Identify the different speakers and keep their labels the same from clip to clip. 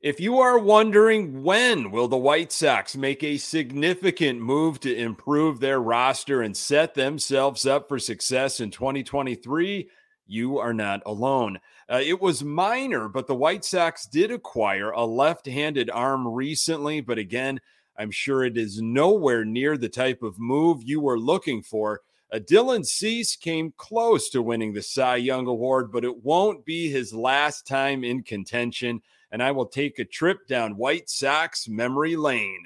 Speaker 1: If you are wondering when will the White Sox make a significant move to improve their roster and set themselves up for success in 2023, you are not alone. Uh, it was minor, but the White Sox did acquire a left-handed arm recently, but again, I'm sure it is nowhere near the type of move you were looking for. Uh, Dylan Cease came close to winning the Cy Young Award, but it won't be his last time in contention and I will take a trip down White Sox memory lane.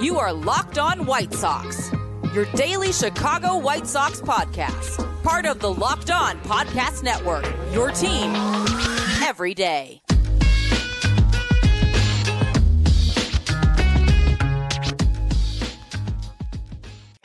Speaker 2: You are Locked On White Sox, your daily Chicago White Sox podcast, part of the Locked On Podcast Network, your team every day.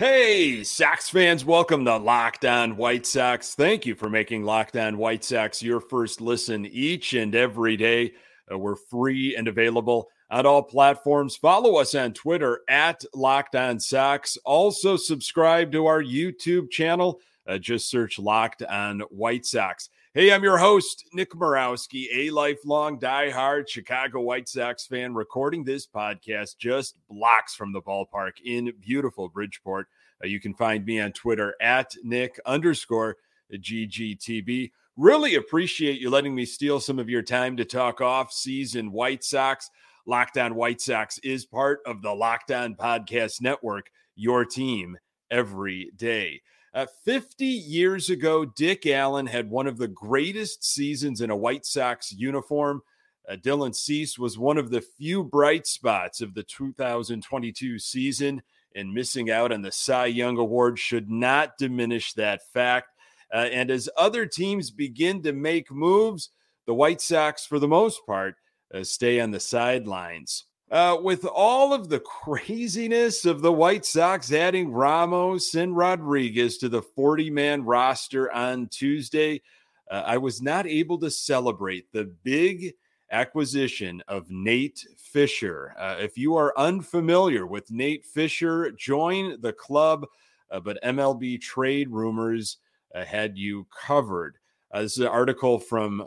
Speaker 1: Hey, Sox fans, welcome to Locked On White Sox. Thank you for making Locked On White Sox your first listen each and every day. Uh, we're free and available on all platforms. Follow us on Twitter at Locked On Sox. Also, subscribe to our YouTube channel. Uh, just search Locked On White Sox. Hey, I'm your host, Nick Morawski, a lifelong die-hard Chicago White Sox fan, recording this podcast just blocks from the ballpark in beautiful Bridgeport. Uh, you can find me on Twitter at Nick underscore GGTB. Really appreciate you letting me steal some of your time to talk off season White Sox. Locked On White Sox is part of the Locked On Podcast Network, your team every day. Uh, 50 years ago, Dick Allen had one of the greatest seasons in a White Sox uniform. Uh, Dylan Cease was one of the few bright spots of the 2022 season, and missing out on the Cy Young Award should not diminish that fact. Uh, and as other teams begin to make moves, the White Sox, for the most part, uh, stay on the sidelines. Uh, with all of the craziness of the White Sox adding Ramos and Rodriguez to the 40 man roster on Tuesday, uh, I was not able to celebrate the big acquisition of Nate Fisher. Uh, if you are unfamiliar with Nate Fisher, join the club, uh, but MLB trade rumors uh, had you covered. Uh, this is an article from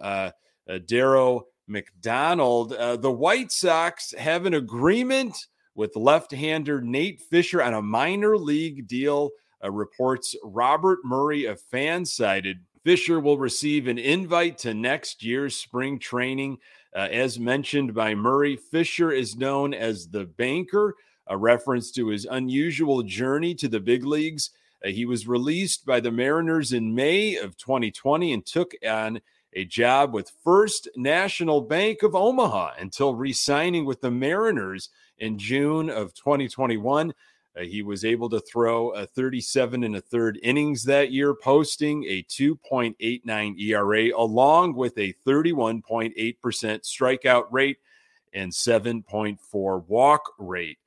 Speaker 1: Darragh McDonald. Uh, the White Sox have an agreement with left-hander Nate Fisher on a minor league deal. Uh, reports Robert Murray of Fansided. Fisher will receive an invite to next year's spring training. Uh, as mentioned by Murray, Fisher is known as the banker, a reference to his unusual journey to the big leagues. Uh, he was released by the Mariners in May of 2020 and took on a job with First National Bank of Omaha until re signing with the Mariners in June of 2021. Uh, he was able to throw a 37 and a third innings that year, posting a 2.89 ERA along with a 31.8% strikeout rate and 7.4 walk rate.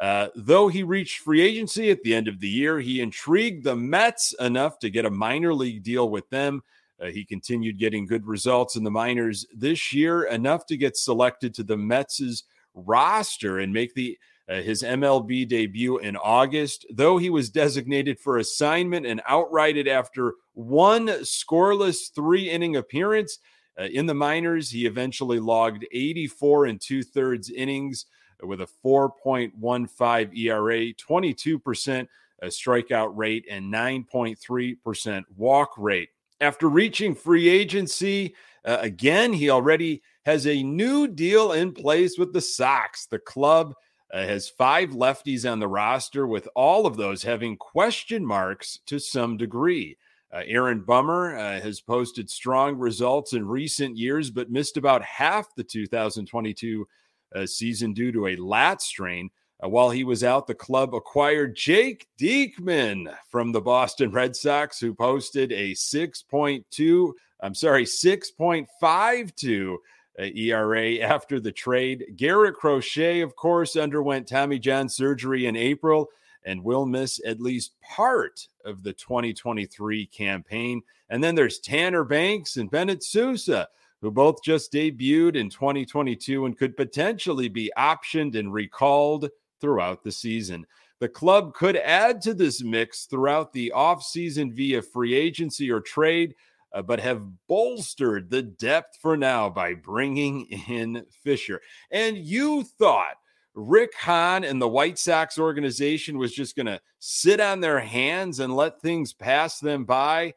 Speaker 1: Uh, though he reached free agency at the end of the year, he intrigued the Mets enough to get a minor league deal with them uh, he continued getting good results in the minors this year, enough to get selected to the Mets' roster and make the uh, his MLB debut in August. Though he was designated for assignment and outrighted after one scoreless three inning appearance uh, in the minors, he eventually logged 84 and two thirds innings with a 4.15 ERA, 22% uh, strikeout rate, and 9.3% walk rate. After reaching free agency, uh, again, he already has a new deal in place with the Sox. The club uh, has five lefties on the roster, with all of those having question marks to some degree. Uh, Aaron Bummer uh, has posted strong results in recent years, but missed about half the 2022 uh, season due to a lat strain. Uh, while he was out, the club acquired Jake Diekman from the Boston Red Sox, who posted a 6.2, I'm sorry, 6.52 uh, ERA after the trade. Garrett Crochet, of course, underwent Tommy John surgery in April and will miss at least part of the 2023 campaign. And then there's Tanner Banks and Bennett Sousa, who both just debuted in 2022 and could potentially be optioned and recalled throughout the season. The club could add to this mix throughout the offseason via free agency or trade. Uh, but have bolstered the depth for now by bringing in Fisher. And you thought Rick Hahn and the White Sox organization was just going to sit on their hands and let things pass them by.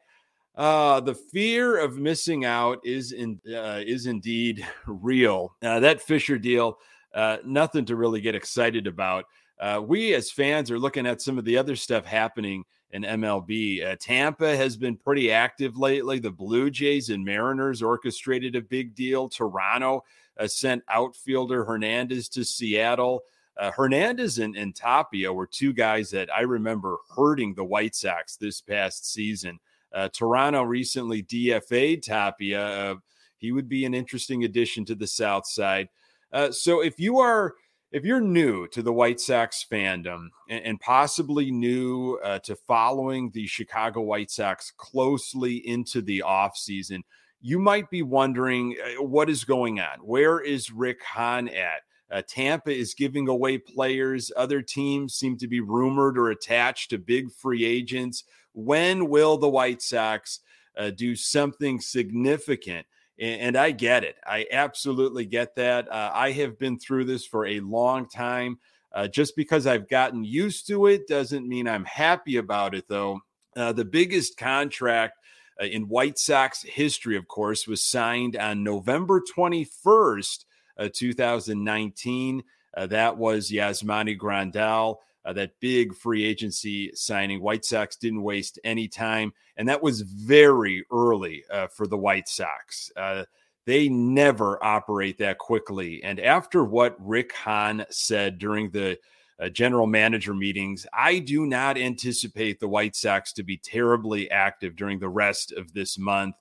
Speaker 1: Uh, the fear of missing out is in uh, is indeed real. Uh, that Fisher deal, uh, nothing to really get excited about. Uh, we as fans are looking at some of the other stuff happening in MLB. Uh, Tampa has been pretty active lately. The Blue Jays and Mariners orchestrated a big deal. Toronto uh, sent outfielder Hernandez to Seattle. Uh, Hernandez and, and, Tapia were two guys that I remember hurting the White Sox this past season. Uh, Toronto recently DFA'd Tapia. Uh, he would be an interesting addition to the South Side. Uh, so if you are if you're new to the White Sox fandom and, and possibly new uh, to following the Chicago White Sox closely into the offseason, you might be wondering uh, what is going on. Where is Rick Hahn at? Uh, Tampa is giving away players. Other teams seem to be rumored or attached to big free agents. When will the White Sox uh, do something significant? And I get it. I absolutely get that. Uh, I have been through this for a long time. Uh, just because I've gotten used to it doesn't mean I'm happy about it, though. Uh, the biggest contract uh, in White Sox history, of course, was signed on November 21st, uh, 2019. Uh, that was Yasmani Grandal uh, that big free agency signing. White Sox didn't waste any time, and that was very early uh, for the White Sox. Uh, they never operate that quickly. And after what Rick Hahn said during the uh, general manager meetings, I do not anticipate the White Sox to be terribly active during the rest of this month.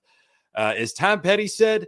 Speaker 1: Uh, as Tom Petty said,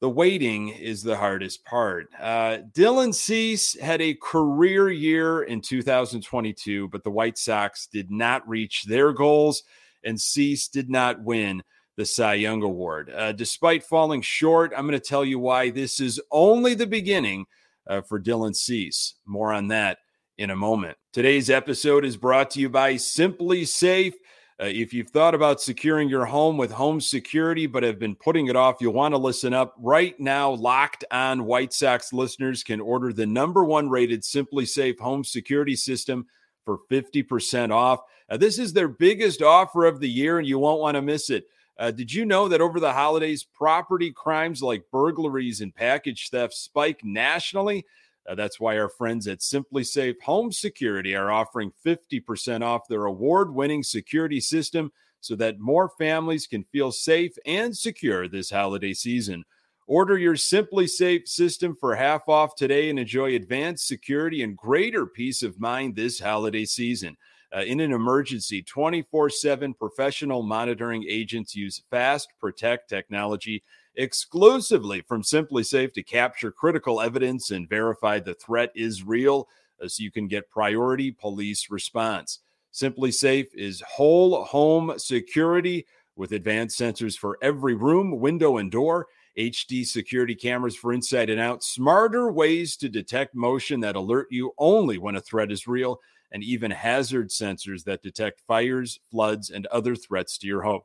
Speaker 1: the waiting is the hardest part. Uh, Dylan Cease had a career year in 2022, but the White Sox did not reach their goals, and Cease did not win the Cy Young Award. Uh, despite falling short, I'm going to tell you why this is only the beginning uh, for Dylan Cease. More on that in a moment. Today's episode is brought to you by SimpliSafe. Uh, if you've thought about securing your home with home security but have been putting it off, you'll want to listen up. Right now, locked on White Sox listeners can order the number one rated SimpliSafe home security system for 50% off. Uh, this is their biggest offer of the year, and you won't want to miss it. Uh, did you know that over the holidays, property crimes like burglaries and package theft spike nationally? Uh, that's why our friends at SimpliSafe Home Security are offering 50% off their award winning security system so that more families can feel safe and secure this holiday season. Order your SimpliSafe system for half off today and enjoy advanced security and greater peace of mind this holiday season. Uh, in an emergency, 24 7 professional monitoring agents use Fast Protect technology exclusively from SimpliSafe to capture critical evidence and verify the threat is real uh, so you can get priority police response. SimpliSafe is whole home security with advanced sensors for every room, window, and door. HD security cameras for inside and out, smarter ways to detect motion that alert you only when a threat is real, and even hazard sensors that detect fires, floods, and other threats to your home.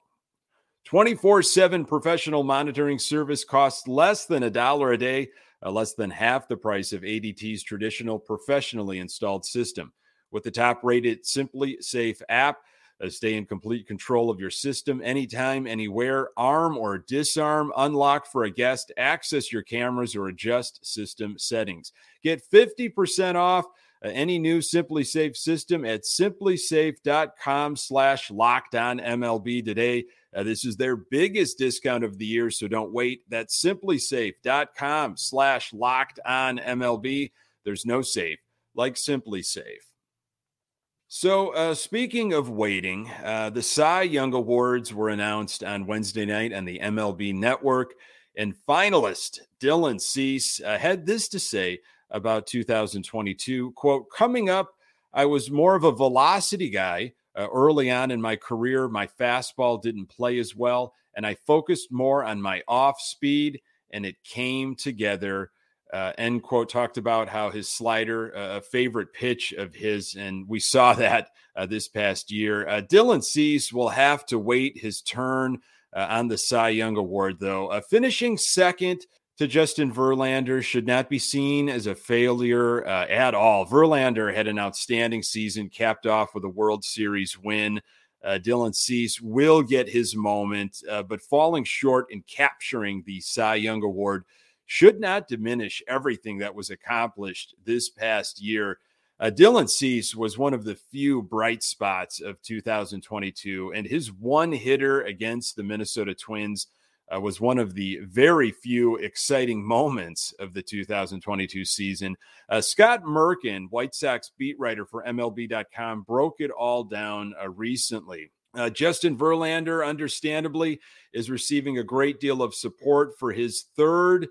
Speaker 1: 24 7 professional monitoring service costs less than a dollar a day, uh, less than half the price of ADT's traditional professionally installed system. With the top rated SimpliSafe app, uh, stay in complete control of your system anytime, anywhere, arm or disarm, unlock for a guest, access your cameras, or adjust system settings. Get 50% off uh, any new SimpliSafe system at simplisafe.com slash locked on MLB today. Uh, this is their biggest discount of the year, so don't wait. That's simplisafe.com slash locked on MLB. There's no safe like SimpliSafe. So, uh, speaking of waiting, uh, the Cy Young Awards were announced on Wednesday night on the MLB Network, and finalist Dylan Cease uh, had this to say about 2022. Quote, coming up, I was more of a velocity guy uh, early on in my career. My fastball didn't play as well, and I focused more on my off speed, and it came together. Uh, end quote talked about how his slider, uh, a favorite pitch of his, and we saw that uh, this past year. Uh, Dylan Cease will have to wait his turn on the Cy Young Award, though. Finishing second to Justin Verlander should not be seen as a failure uh, at all. Verlander had an outstanding season, capped off with a World Series win. Uh, Dylan Cease will get his moment, uh, but falling short in capturing the Cy Young Award should not diminish everything that was accomplished this past year. Uh, Dylan Cease was one of the few bright spots of 2022, and his one hitter against the Minnesota Twins uh, was one of the very few exciting moments of the 2022 season. Uh, Scott Merkin, White Sox beat writer for MLB.com, broke it all down uh, recently. Uh, Justin Verlander, understandably, is receiving a great deal of support for his third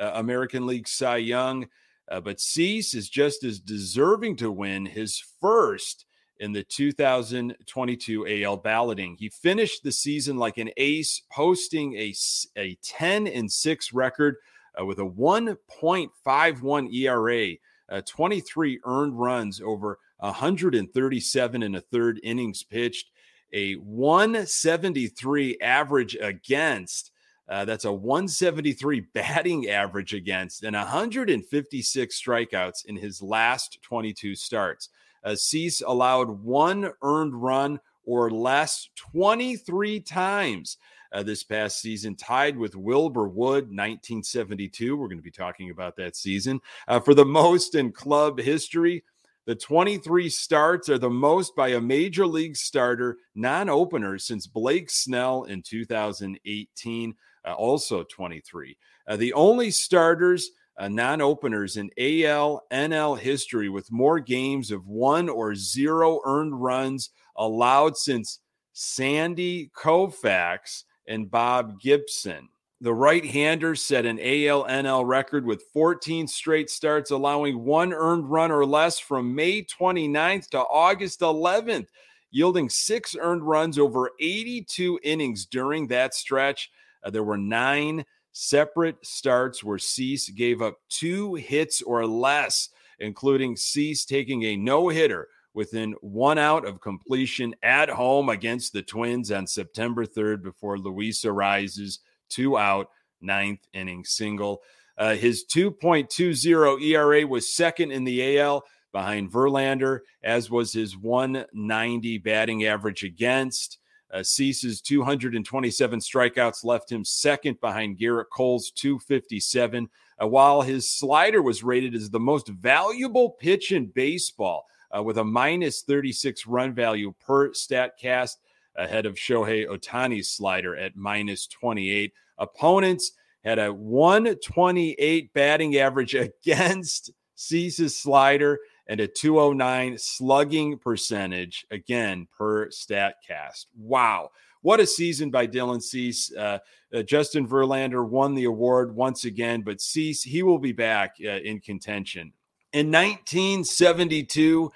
Speaker 1: uh, American League Cy Young, uh, but Cease is just as deserving to win his first in the 2022 AL balloting. He finished the season like an ace, posting a, a 10 and 6 record uh, with a 1.51 ERA, uh, 23 earned runs over 137 and a third innings pitched, a 173 average against. Uh, that's a 173 batting average against and 156 strikeouts in his last 22 starts. Uh, Cease allowed one earned run or less 23 times uh, this past season, tied with Wilbur Wood, 1972. We're going to be talking about that season. Uh, for the most in club history, the 23 starts are the most by a major league starter, non opener, since Blake Snell in 2018, uh, also 23. Uh, the only starters uh, non openers in AL NL history with more games of one or zero earned runs allowed since Sandy Koufax and Bob Gibson. The right hander set an AL NL record with 14 straight starts, allowing one earned run or less from May 29th to August 11th, yielding six earned runs over 82 innings during that stretch. Uh, there were nine separate starts where Cease gave up two hits or less, including Cease taking a no hitter within one out of completion at home against the Twins on September 3rd before Luis Arraez's two out ninth inning single. Uh, his 2.20 ERA was second in the AL behind Verlander, as was his 190 batting average against. Uh, Cease's 227 strikeouts left him second behind Gerrit Cole's 257, uh, while his slider was rated as the most valuable pitch in baseball uh, with a minus 36 run value per StatCast ahead of Shohei Ohtani's slider at minus 28. Opponents had a 128 batting average against Cease's slider and a 209 slugging percentage again per StatCast. Wow. What a season by Dylan Cease. Uh, uh, Justin Verlander won the award once again, but Cease, he will be back uh, in contention. In 1972,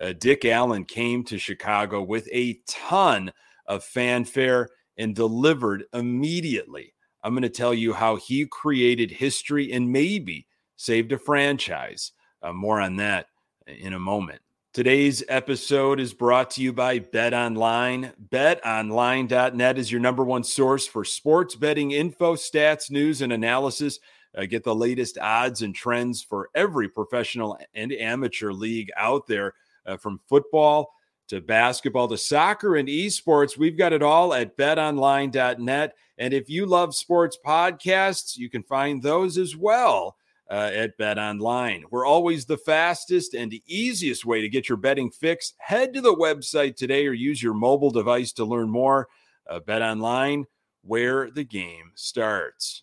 Speaker 1: uh, Dick Allen came to Chicago with a ton of fanfare and delivered immediately. I'm going to tell you how he created history and maybe saved a franchise. Uh, more on that in a moment. Today's episode is brought to you by Bet Online. BetOnline.net is your number one source for sports betting info, stats, news, and analysis. Uh, get the latest odds and trends for every professional and amateur league out there, uh, from football to basketball to soccer and esports. We've got it all at betonline.net. And if you love sports podcasts, you can find those as well uh, at Bet Online. We're always the fastest and the easiest way to get your betting fix. Head to the website today or use your mobile device to learn more. Uh, Bet Online, where the game starts.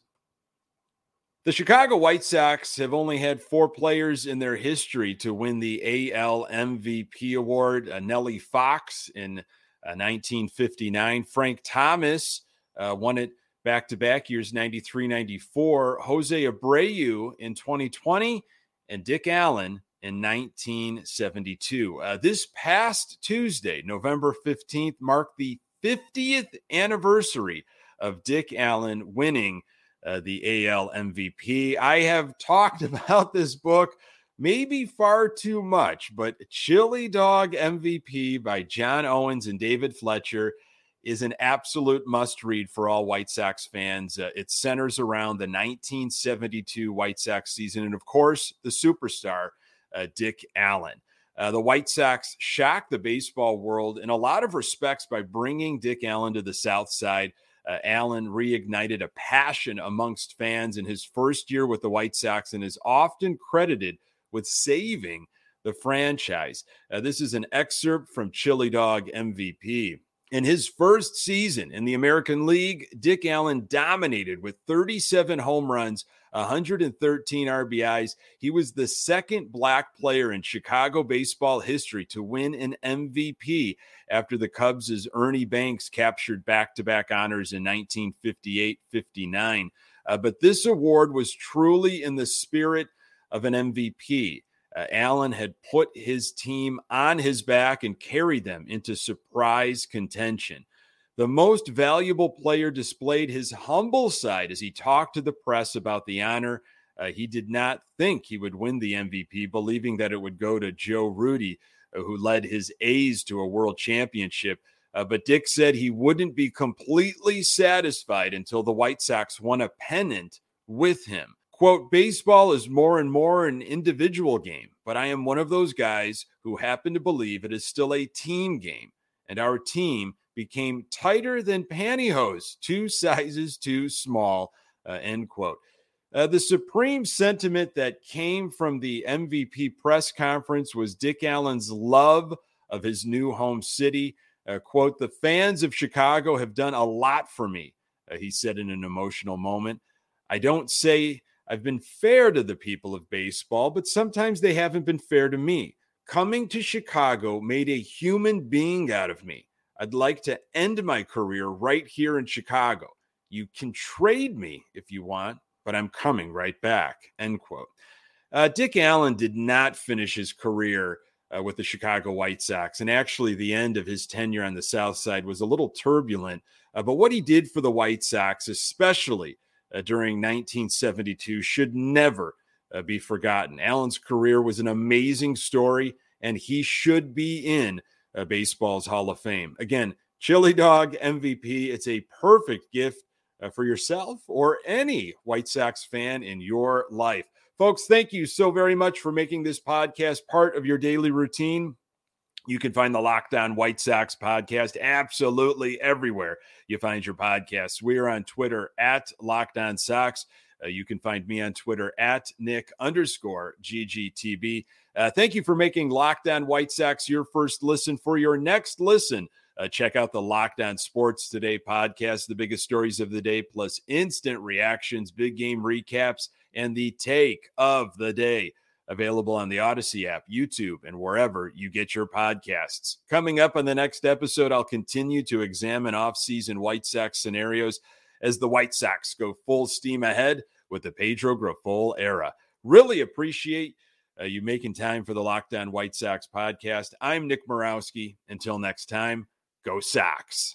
Speaker 1: The Chicago White Sox have only had four players in their history to win the AL MVP award. Uh, Nellie Fox in uh, 1959, Frank Thomas uh, won it back to back years 93 94, Jose Abreu in 2020, and Dick Allen in 1972. Uh, this past Tuesday, November 15th, marked the 50th anniversary of Dick Allen winning uh, the AL MVP. I have talked about this book maybe far too much, but Chili Dog MVP by John Owens and David Fletcher is an absolute must read for all White Sox fans. Uh, it centers around the 1972 White Sox season and, of course, the superstar, uh, Dick Allen. Uh, the White Sox shocked the baseball world in a lot of respects by bringing Dick Allen to the South Side. Uh, Allen reignited a passion amongst fans in his first year with the White Sox and is often credited with saving the franchise. Uh, this is an excerpt from Chili Dog MVP. In his first season in the American League, Dick Allen dominated with 37 home runs, 113 RBIs. He was the second black player in Chicago baseball history to win an MVP after the Cubs' Ernie Banks captured back to back honors in 1958 59. Uh, but this award was truly in the spirit of an MVP. Uh, Allen had put his team on his back and carried them into surprise contention. The most valuable player displayed his humble side as he talked to the press about the honor. Uh, he did not think he would win the MVP, believing that it would go to Joe Rudi, uh, who led his A's to a world championship. Uh, but Dick said he wouldn't be completely satisfied until the White Sox won a pennant with him. Quote, baseball is more and more an individual game, but I am one of those guys who happen to believe it is still a team game. And our team became tighter than pantyhose, two sizes too small, uh, end quote. Uh, the supreme sentiment that came from the MVP press conference was Dick Allen's love of his new home city. Uh, quote, the fans of Chicago have done a lot for me, uh, he said in an emotional moment. I don't say I've been fair to the people of baseball, but sometimes they haven't been fair to me. Coming to Chicago made a human being out of me. I'd like to end my career right here in Chicago. You can trade me if you want, but I'm coming right back. End quote. Uh, Dick Allen did not finish his career uh, with the Chicago White Sox. And actually, the end of his tenure on the South Side was a little turbulent. Uh, but what he did for the White Sox, especially uh, during 1972 should never uh, be forgotten. Allen's career was an amazing story, and he should be in uh, baseball's Hall of Fame. Again, Chili Dog MVP. It's a perfect gift uh, for yourself or any White Sox fan in your life. Folks, thank you so very much for making this podcast part of your daily routine. You can find the Locked On White Sox podcast absolutely everywhere you find your podcasts. We are on Twitter at Locked On Sox. Uh, you can find me on Twitter at Nick underscore GGTB. Uh, thank you for making Locked On White Sox your first listen. For your next listen, uh, check out the Locked On Sports Today podcast, the biggest stories of the day, plus instant reactions, big game recaps, and the take of the day available on the Odyssey app, YouTube, and wherever you get your podcasts. Coming up on the next episode, I'll continue to examine off-season White Sox scenarios as the White Sox go full steam ahead with the Pedro Grifol era. Really appreciate uh, you making time for the Locked On White Sox podcast. I'm Nick Morawski. Until next time, go Sox.